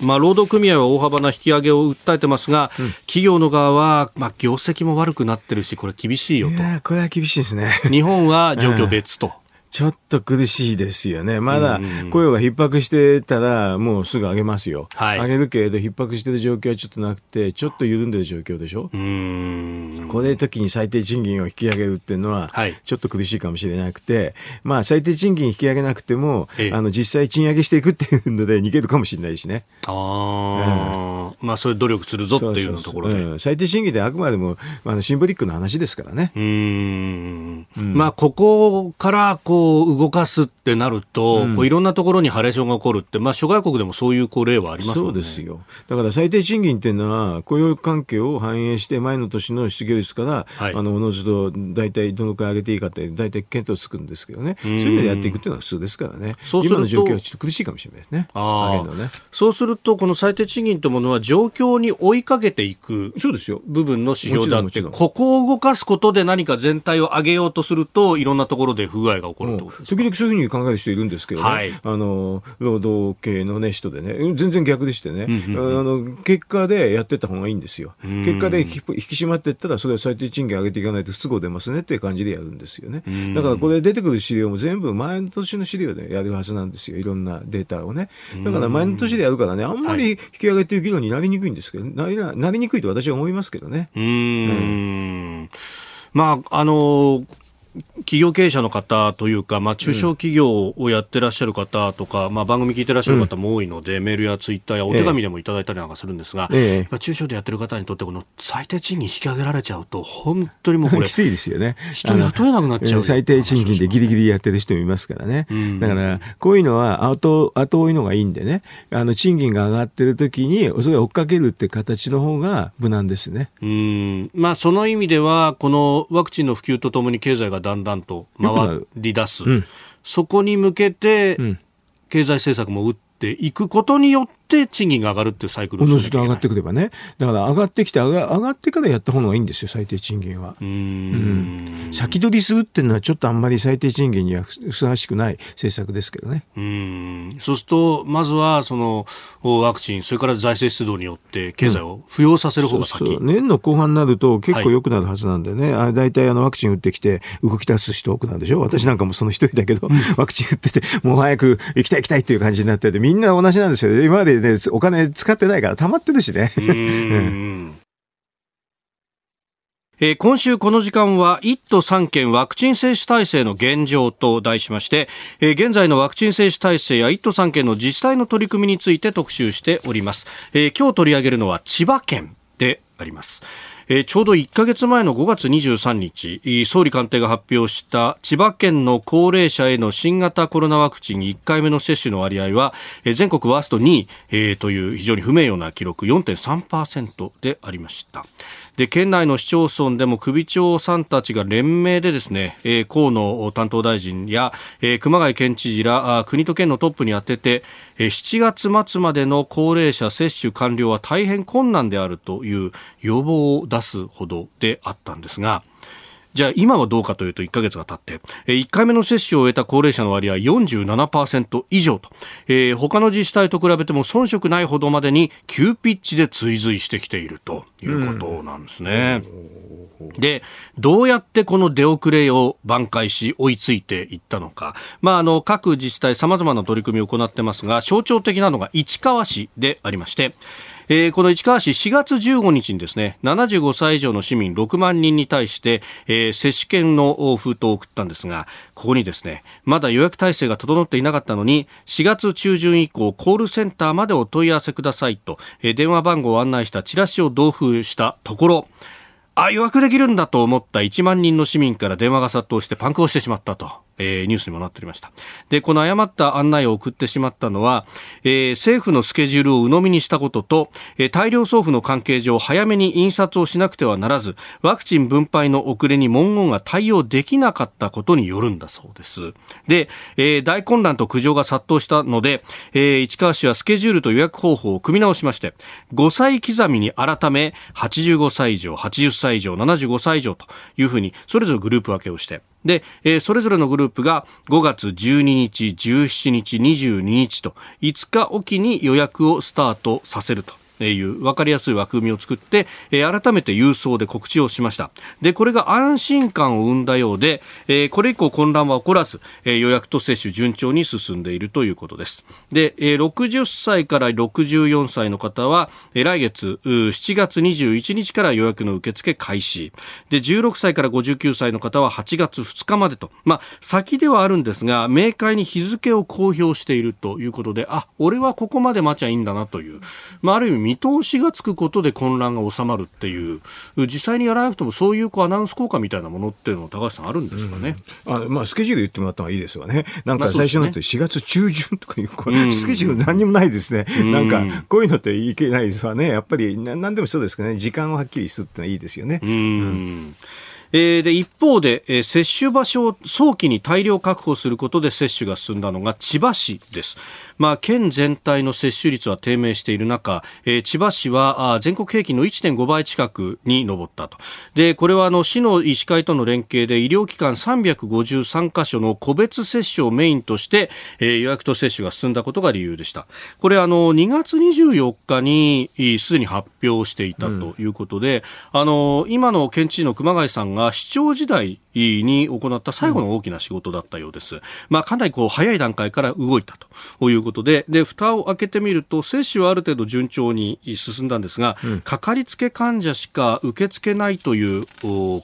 まあ、労働組合は大幅な引き上げを訴えてますが、うん、企業の側は、まあ、業績も悪くなってるし、これ厳しいよと。これは厳しいですね。<laughs> 日本は状況別と。ちょっと苦しいですよね。まだ雇用が逼迫してたら、もうすぐ上げますよ。はい、上げるけれど、逼迫してる状況はちょっとなくて、ちょっと緩んでる状況でしょ？うこれ時に最低賃金を引き上げるっていうのは、ちょっと苦しいかもしれなくて、まあ、最低賃金引き上げなくても、あの、実際賃上げしていくっていうので逃げるかもしれないしね。ああ、うん、まあ、それ努力するぞっていうところで。うん、最低賃金であくまでも、あの、シンボリックな話ですからね。うん。まあ、ここから、こう、う動かすってなると、うん、こういろんなところにハレーションが起こるって、まあ、諸外国でもそういうこう例はあります、ね、そうですよ。だから最低賃金っていうのは、雇用環境を反映して、前の年の失業率から、はい、あのおのずと大体どのくらい上げていいかって、大体検討つくんですけどね、そういう意味でやっていくっていうのは普通ですからね、今の状況はちょっと苦しいかもしれないですね、あね。そうすると、この最低賃金というものは、状況に追いかけていくそうですよ。部分の指標だって、ここを動かすことで何か全体を上げようとすると、いろんなところで不具合が起こると、時々そういうふうに考える人いるんですけどね、はい、あの労働系の、ね、人でね、全然逆でしてね、うんうんうん、あの結果でやってた方がいいんですよ、結果で引き締まっていったら、それは最低賃金上げていかないと不都合出ますねっていう感じでやるんですよね。だからこれ出てくる資料も全部前の年の資料でやるはずなんですよ、いろんなデータをね。だから前の年でやるからね、あんまり引き上げという議論になりにくいんですけど、なりなりにくいと私は思いますけどね。うん、うん、まあ、あの企業経営者の方というか、まあ、中小企業をやってらっしゃる方とか、うん、まあ、番組聞いてらっしゃる方も多いので、うん、メールやツイッターやお手紙でもいただいたりなんかするんですが、ええ、中小でやってる方にとってこの最低賃金引き上げられちゃうと本当にもうこれ <laughs> きついですよね。人雇えなくなっちゃう最低賃金でギリギリやってる人もいますからね、うん、だからこういうのは後後追いのがいいんでね。あの賃金が上がってる時にそれを追っかけるって形の方が無難ですね。うん。まあその意味ではこのワクチンの普及とともに経済がだんだんと回り出す、うん、そこに向けて、経済政策も打っていくことによってって賃金が上がるっていうサイクルおのずと上がってくればね。だから上がってきて上が上がってからやった方がいいんですよ、最低賃金は。うんうん、先取りするっていうのはちょっとあんまり最低賃金にはふさわしくない政策ですけどね。うんそうすると、まずはそのワクチン、それから財政出動によって経済を浮揚させる方が先、うん、そうそう年の後半になると結構良くなるはずなんでね、はい、大体あのワクチン打ってきて動き出す人多くなるでしょ。私なんかもその一人だけど、ワクチン打ってて、もう早く行きたい行きたいっていう感じになってて、みんな同じなんですよ。今までね、お金使ってないからたまってるしね。えー、今週この時間は1都3県ワクチン接種体制の現状と題しまして、えー、現在のワクチン接種体制や1都3県の自治体の取り組みについて特集しております、えー、今日取り上げるのは千葉県であります。えー、ちょうど1ヶ月前の5月23日総理官邸が発表した千葉県の高齢者への新型コロナワクチン1回目の接種の割合は、えー、全国ワースト2位、えー、という非常に不名誉な記録4.3%でありました。で県内の市町村でも首長さんたちが連名でですね、えー、河野担当大臣や、えー、熊谷県知事ら国と県のトップに当てて、えー、7月末までの高齢者接種完了は大変困難であるという要望を出すほどであったんですが。じゃあ今はどうかというと1ヶ月が経って1回目の接種を終えた高齢者の割合47%以上と、えー、他の自治体と比べても遜色ないほどまでに急ピッチで追随してきているということなんですね。で、どうやってこの出遅れを挽回し追いついていったのか。まあ、あの、各自治体様々な取り組みを行ってますが、象徴的なのが市川市でありまして、えー、この市川市4月15日にですね75歳以上の市民6万人に対して、えー、接種券の封筒を送ったんですがここにですねまだ予約体制が整っていなかったのに4月中旬以降コールセンターまでお問い合わせくださいと、えー、電話番号を案内したチラシを同封したところあ、予約できるんだと思った1万人の市民から電話が殺到してパンクをしてしまったと。えー、ニュースにもなっておりました。で、この誤った案内を送ってしまったのは、えー、政府のスケジュールを鵜呑みにしたことと、えー、大量送付の関係上、早めに印刷をしなくてはならず、ワクチン分配の遅れに文言が対応できなかったことによるんだそうです。で、えー、大混乱と苦情が殺到したので、えー、市川市はスケジュールと予約方法を組み直しまして、5歳刻みに改め、85歳以上、80歳以上、75歳以上というふうに、それぞれグループ分けをして、で、えー、それぞれのグループが5月12日、17日、22日と5日おきに予約をスタートさせると。いう分かりやすい枠組みを作って、えー、改めて郵送で告知をしました。でこれが安心感を生んだようで、えー、これ以降混乱は起こらず、えー、予約と接種順調に進んでいるということです。で、えー、60歳から64歳の方は、えー、来月7月21日から予約の受付開始。で16歳から59歳の方は8月2日までと、まあ、先ではあるんですが明快に日付を公表しているということであ俺はここまで待ちゃいいんだなという、まあ、ある意味見通しがつくことで混乱が収まるっていう実際にやらなくてもそういうこうアナウンス効果みたいなものっていうのは高橋さんあるんですかね、うん、あまあ、スケジュール言ってもらった方がいいですわねなんか最初のって4月中旬とかいう、まあ、スケジュール何にもないですね、うん、なんかこういうのっていけないですわねやっぱり何でもそうですけどね時間をはっきりするってのはいいですよね。うんえー、で一方で、えー、接種場所を早期に大量確保することで接種が進んだのが千葉市です。まあ、県全体の接種率は低迷している中、えー、千葉市は全国平均の1.5倍近くに上ったと。で、これはあの市の医師会との連携で医療機関353カ所の個別接種をメインとして、えー、予約と接種が進んだことが理由でした。これあの2月24日にすでに発表していたということで、うん、あの今の県知事の熊谷さんが市長時代に行った最後の大きな仕事だったようです。まあ、かなりこう早い段階から動いたということで、で、蓋を開けてみると、接種はある程度順調に進んだんですが、うん、かかりつけ患者しか受け付けないという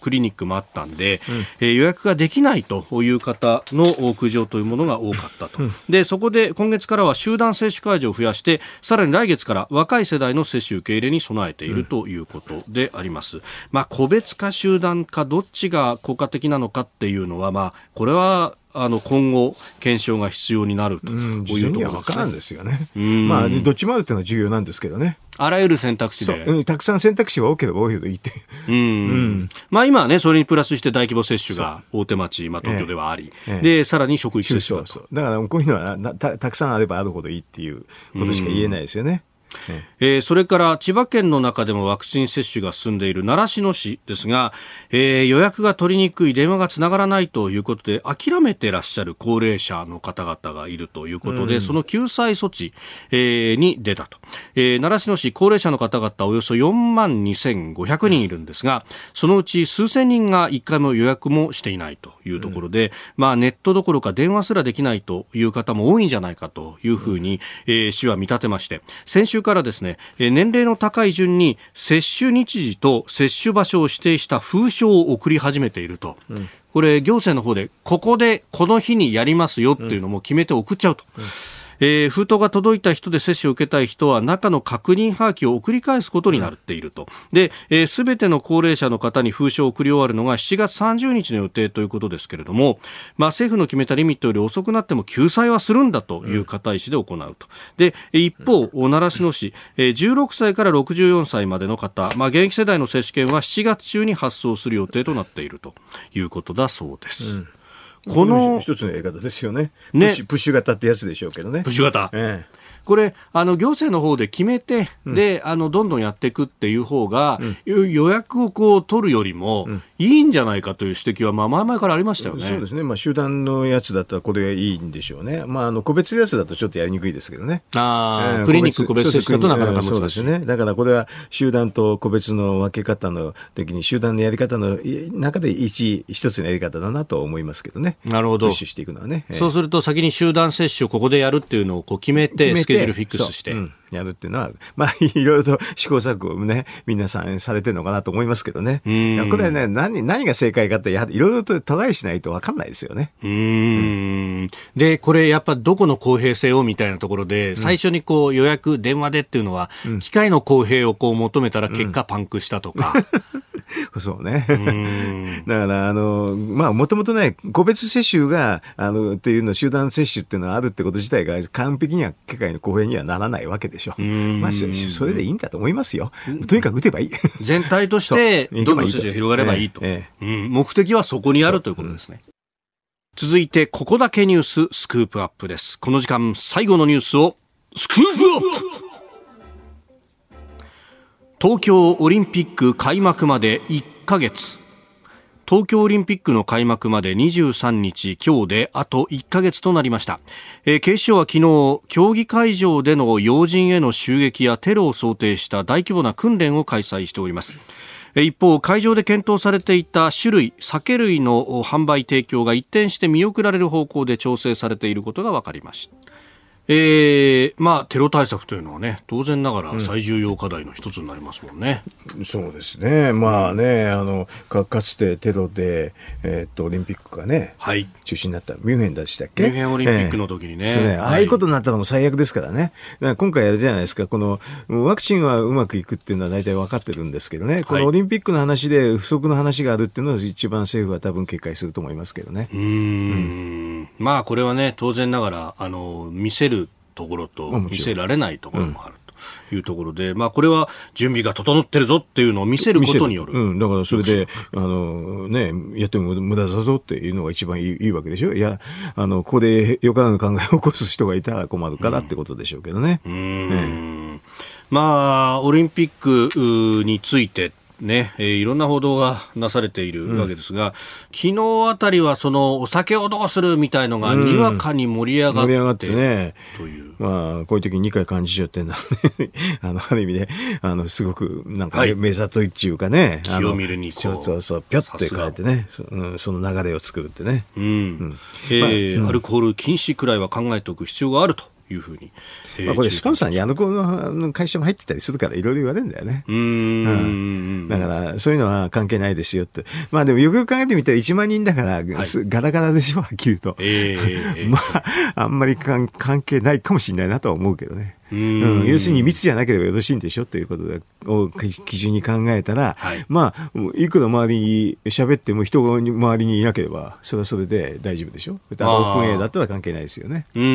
クリニックもあったんで、うん、えー、予約ができないという方の苦情というものが多かったと。うん、で、そこで今月からは集団接種会場を増やして、さらに来月から若い世代の接種受け入れに備えているということであります。まあ、個別か集団かどっちが効果的なのかっていうのは、まあ、これはあの今後、検証が必要になるというところね、分からんですよね。まあ、どっちもあるというのは重要なんですけどね。あらゆる選択肢で。うん、たくさん選択肢は多ければ多いほどいいって。うん。うん、まあ今はね、それにプラスして大規模接種が大手町、まあ東京ではあり、ええ、で、さらに職域接種そうそう。だからこういうのはたたくさんあればあるほどいいっていうことしか言えないですよね。えー、それから千葉県の中でもワクチン接種が進んでいる習志野市ですが、えー、予約が取りにくい電話がつながらないということで諦めてらっしゃる高齢者の方々がいるということで、うん、その救済措置、えー、に出たと、えー、習志野市高齢者の方々およそ4万2500人いるんですがそのうち数千人が1回も予約もしていないというところで、うん、まあ、ネットどころか電話すらできないという方も多いんじゃないかというふうに、えー、市は見立てまして先週からですね、年齢の高い順に接種日時と接種場所を指定した封書を送り始めていると。うんこれ行政の方でここでこの日にやりますよっていうのも決めて送っちゃうと。えー、封筒が届いた人で接種を受けたい人は中の確認はがきを送り返すことになっていると。で、す、べ、ての高齢者の方に封書を送り終わるのが7月30日の予定ということですけれども、まあ、政府の決めたリミットより遅くなっても救済はするんだという方意思で行うと。で、一方、習志野市、16歳から64歳までの方、まあ、現役世代の接種券は7月中に発送する予定となっているということだそうです。うんこの一つのやり方ですよね。ねプッシュプッシュ型ってやつでしょうけどね。プッシュ型。ええこれ、あの、行政の方で決めて、うん、で、あの、どんどんやっていくっていう方が、うん、予約をこう取るよりも、いいんじゃないかという指摘は、まあ、前々からありましたよね。そうですね。まあ、集団のやつだったらこれがいいんでしょうね。まあ、あの、個別のやつだとちょっとやりにくいですけどね。ああ、えー、クリニック個別接種だとなかなか難しい。そうですね。だからこれは集団と個別の分け方の時に、集団のやり方の中で一、一つのやり方だなと思いますけどね。なるほど。プッシュしていくのはね。そうすると先に集団接種をここでやるっていうのをこう決めて、スケジュールフィックスして。うん、やるっていうのは、まあ、<laughs> いろいろと試行錯誤をね、皆さんされてるのかなと思いますけどね。これね、何、何が正解かって、やいろいろとトライしないと分かんないですよね。うん。で、これやっぱどこの公平性をみたいなところで、最初にこう予約、電話でっていうのは、機械の公平をこう求めたら結果パンクしたとか。<laughs> <laughs> そうね。だから、あの、まあ、もともとね、個別接種が、あの、っていうの、集団接種っていうのはあるってこと自体が完璧には、機械の公平にはならないわけでしょ。まあ、それでいいんだと思いますよ。とにかく打てばいい。全体として、どんどん接種が広がればいいと。ええうん。目的はそこにあるということですね。続いて、ここだけニューススクープアップです。この時間、最後のニュースを、スクープアップ東京オリンピック開幕まで1ヶ月。東京オリンピックの開幕まで23日今日であと1ヶ月となりました、えー、警視庁は昨日競技会場での要人への襲撃やテロを想定した大規模な訓練を開催しております。一方会場で検討されていた種類酒類の販売提供が一転して見送られる方向で調整されていることが分かりました。えー、まあ、テロ対策というのはね、当然ながら最重要課題の一つになりますもんね。うん、そうですね。まあね、あの、かかつてテロで、えー、っと、オリンピックがね、はい、中止になった。ミュンヘンでしたっけ？ミュンヘンオリンピックの時にね。えー、ねああいうことになったのも最悪ですからね。今回あれじゃないですか、この、ワクチンはうまくいくっていうのは大体分かってるんですけどね、このオリンピックの話で不足の話があるっていうのは一番政府は多分警戒すると思いますけどね。うんうん、まあ、これはね、当然ながら、あの、見せるところと見せられないところもある。というところで、まあ、これは準備が整ってるぞっていうのを見せることによる。うん、だからそれで、あの、ね、やっても無駄だぞっていうのが一番いいいいわけでしょ？いや、あの、ここでよからぬ考えを起こす人がいたら困るからってことでしょうけどね。うん。ね、まあ、オリンピックについてね、えー、いろんな報道がなされているわけですが、うん、昨日あたりはそのお酒をどうするみたいのがにわかに盛り上がって、うん、盛り上がってね、という。まあ、こういう時に二回幹事長ってな、<laughs> あの、ある意味で、あの、すごく、なんか、目ざといっていうかね、気を見るにそうそうそう、ぴょって変えてね。そ、うん、その流れを作るってね。うん。うん、えー、まあ、アルコール禁止くらいは考えておく必要があると。いうふうに。えー、まあ、これスポンサーにあの子の会社も入ってたりするからいろいろ言われるんだよね。うん,、だからそういうのは関係ないですよって。まあでもよくよく考えてみたら1万人だから、はい、ガラガラでしょ、はっきりと。えー、<laughs> まあ、あんまり関係ないかもしれないなとは思うけどね。うん、要するに密じゃなければよろしいんでしょ？ということでを基準に考えたら、はい、まあ、いくら周りに喋っても人が周りにいなければ、それはそれで大丈夫でしょ？オープンエアだったら関係ないですよね。うん、う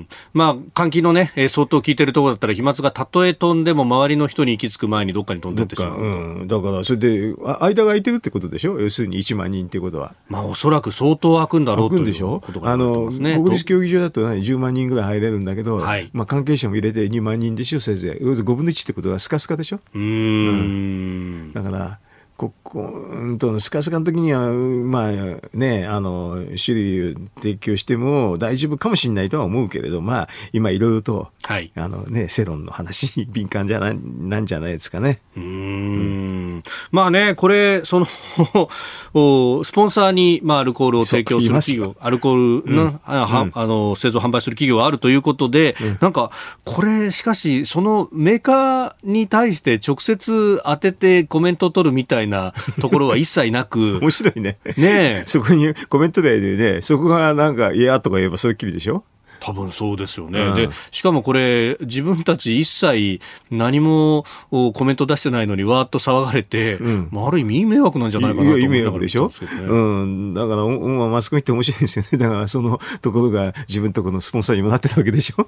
ん、まあ、換気のね、相当効いてるところだったら、飛沫がたとえ飛んでも周りの人に行き着く前にどっかに飛んでってしまう。うん、だから、それで、間が空いてるってことでしょ？要するに1万人ってことは。まあ、おそらく相当空くんだろうということが、ね、あの、国立競技場だと、ね、10万人ぐらい入れるんだけど、はい、まあ、関係者も入れて2万人でしょ、せいぜい。5分の1ってことはスカスカでしょ？うん、だから、ここ、うんと、スカスカの時には、まあね、あの、種類を提供しても大丈夫かもしれないとは思うけれど、まあ、今いろいろと、はい、あのね、世論の話に <laughs> 敏感じゃない、なんじゃないですかね。うん。まあね、これ、その <laughs> スポンサーに、まあ、アルコールを提供する企業、アルコールの、うん、ああの、製造販売する企業があるということで、うん、なんか、これ、しかし、そのメーカーに対して直接当ててコメントを取るみたいいなところは一切なく。<laughs> 面白いね。ねそこにコメントでね、そこがなんか、いやとか言えばそれっきりでしょ？多分そうですよね、うん、でしかもこれ、自分たち一切何もコメント出してないのにわーっと騒がれて、うん、まあ、ある意味迷惑なんじゃないかなと思迷惑でしょ、ね、うん、だから、まあ、マスコミって面白いですよね、<laughs> だからそのところが自分とこのスポンサーにもなってたわけでしょ、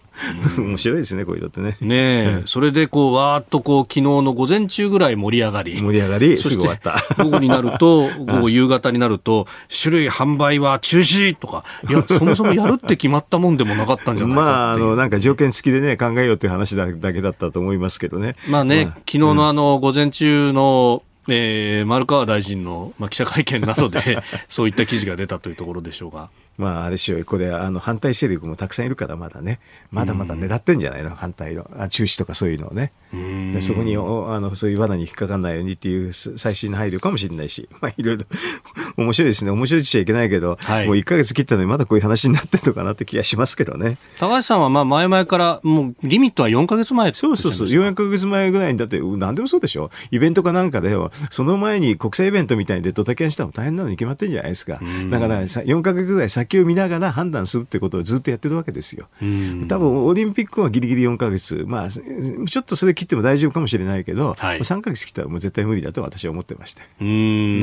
うん、<laughs> 面白いですね、こういうのってね。ねえ、それでこうわーっとこう昨日の午前中ぐらい盛り上がり、盛り上がり、すぐ終わった。<laughs> 午後になると、午後夕方になると、種類販売は中止とか、いや、そもそもやるって決まったもんでもなかったんじゃないかまああの、なんか条件付きでね、考えようという話だけだったと思いますけどね。まあね、まあ、昨日のあの、午前中の、えー、丸川大臣の、まあ、記者会見などで <laughs> そういった記事が出たというところでしょうが。まあ、あれしよう、これ、あの、反対勢力もたくさんいるから、まだね、まだまだ狙ってんじゃないの、反対の、あ中止とかそういうのをね。でそこにおあの、そういう罠に引っかかんないようにっていう最新の配慮かもしれないし、<laughs> まあ、いろいろ、<laughs> 面白いですね。面白いっちゃいけないけど、はい、もう1か月切ったのにまだこういう話になってるのかなって気がしますけどね。高橋さんは、まあ、前々から、もう、リミットは4か月前そうそうそう、4か月前ぐらいに、だって、何でもそうでしょ。イベントかなんかで、その前に国際イベントみたいでドタキャンしたの大変なのに決まってんじゃないですか。だから、4か月ぐらい先を見ながら判断するってことをずっとやってるわけですよ。多分オリンピックはギリギリ4か月、まあ、ちょっとそれ切っても大丈夫かもしれないけど、はい、3か月切ったらもう絶対無理だと私は思ってまして。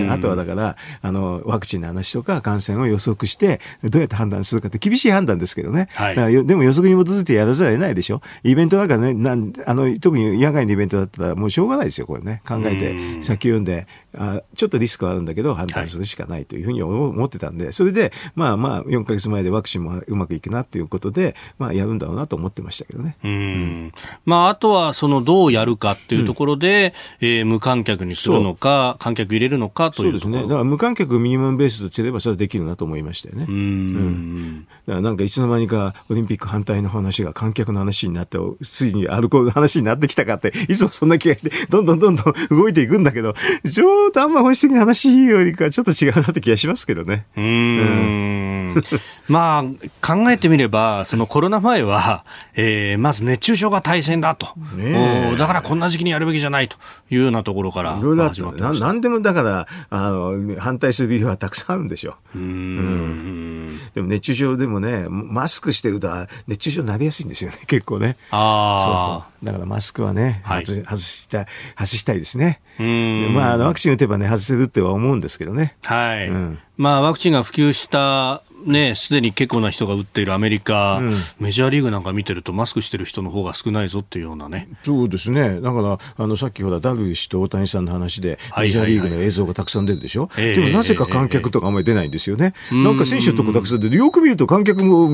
あとはだから、あの、ワクチンの話とか感染を予測して、どうやって判断するかって厳しい判断ですけどね。はい、でも予測に基づいてやらざるを得ないでしょ。イベントなんかね、なんあの特に野外のイベントだったらもうしょうがないですよ、これね。考えて、先読んであ、ちょっとリスクはあるんだけど、判断するしかないというふうに思ってたんで、それで、まあまあ、4か月前でワクチンもうまくいくなっていうことで、まあ、やるんだろうなと思ってましたけどね。うん。まあ、あとは、その、どうやるかっていうところで、うん、えー、無観客にするのか、観客入れるのかというそうですね。だから無観客ミニマムベースとすれば、それはできるなと思いましたよね。うん,、うん。だからなんかいつの間にかオリンピック反対の話が観客の話になって、ついにアルコールの話になってきたかって、いつもそんな気がして、どんどんどんどん動いていくんだけど、ちょっとあんま本質的な話よりかちょっと違うなって気がしますけどね。うん。まあ、考えてみれば、そのコロナ前は、えー、まず熱中症が大戦だと。ねだからこんな時期にやるべきじゃないというようなところから始まってましな。なんでもだから、あの、反対する理由はたくさんあるんでしょう。うんうんでも熱中症でもね、マスクしてると熱中症になりやすいんですよね、<laughs> 結構ね。ああ。そうそう。だからマスクはね、はい、外したい、外したいですね。うんまあ、ワクチン打てばね、外せるっては思うんですけどね。はい。うん、まあ、ワクチンが普及したね、すでに結構な人が打っているアメリカ、うん、メジャーリーグなんか見てると、マスクしてる人の方が少ないぞっていうようなね。そうですね。だから、あの、さっきほら、ダルビッシュと大谷さんの話で、メジャーリーグの映像がたくさん出るでしょ？でも、なぜか観客とかあんまり出ないんですよね。えー、なんか選手とこたくさんで、よく見ると観客も、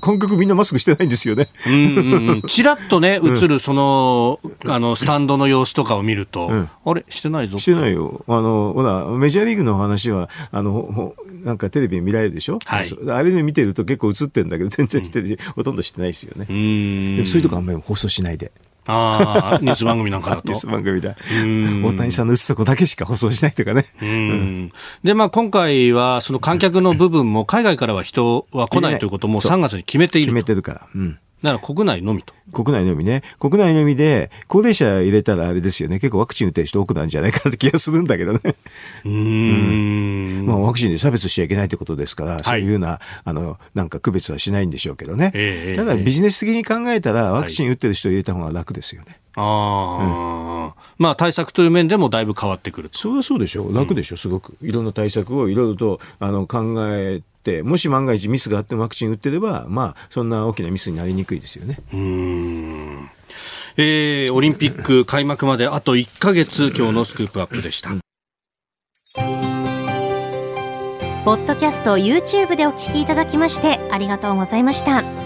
観客みんなマスクしてないんですよね。うんうんうん、ちらっとね、映る、その、あの、スタンドの様子とかを見ると、うん、あれ？してないぞ。してないよ。あの、ほら、メジャーリーグの話は、あの、なんかテレビ見られるでしょ、はい、あれで見てると結構映ってるんだけど、全然してるし、うん、ほとんどしてないですよね。でもそういうとこあんまり放送しないで。ああ、ニュース番組なんかだと。ニュース番組だ。大谷さんの打つとこだけしか放送しないとかね。うん、で、まあ今回は、その観客の部分も、海外からは人は来ないということも3月に決めている決めてるから。うんだから国内のみと。国内のみね。国内のみで、高齢者入れたらあれですよね。結構ワクチン打ってる人多くなんじゃないかなって気がするんだけどね。うん。まあ、ワクチンで差別しちゃいけないってことですから、はい、そういうような、あの、なんか区別はしないんでしょうけどね。えー、ただ、ビジネス的に考えたら、ワクチン打ってる人入れた方が楽ですよね。はい、ああ、うん、まあ対策という面でもだいぶ変わってくるそうそうでしょう。楽でしょ、すごく。いろんな対策をいろいろとあの考えて、もし万が一ミスがあってもワクチン打ってれば、まあ、そんな大きなミスになりにくいですよね。うんえー、オリンピック開幕まであと1か月、今日のスクープアップでした。ポッドキャスト YouTube でお聞きいただきましてありがとうございました。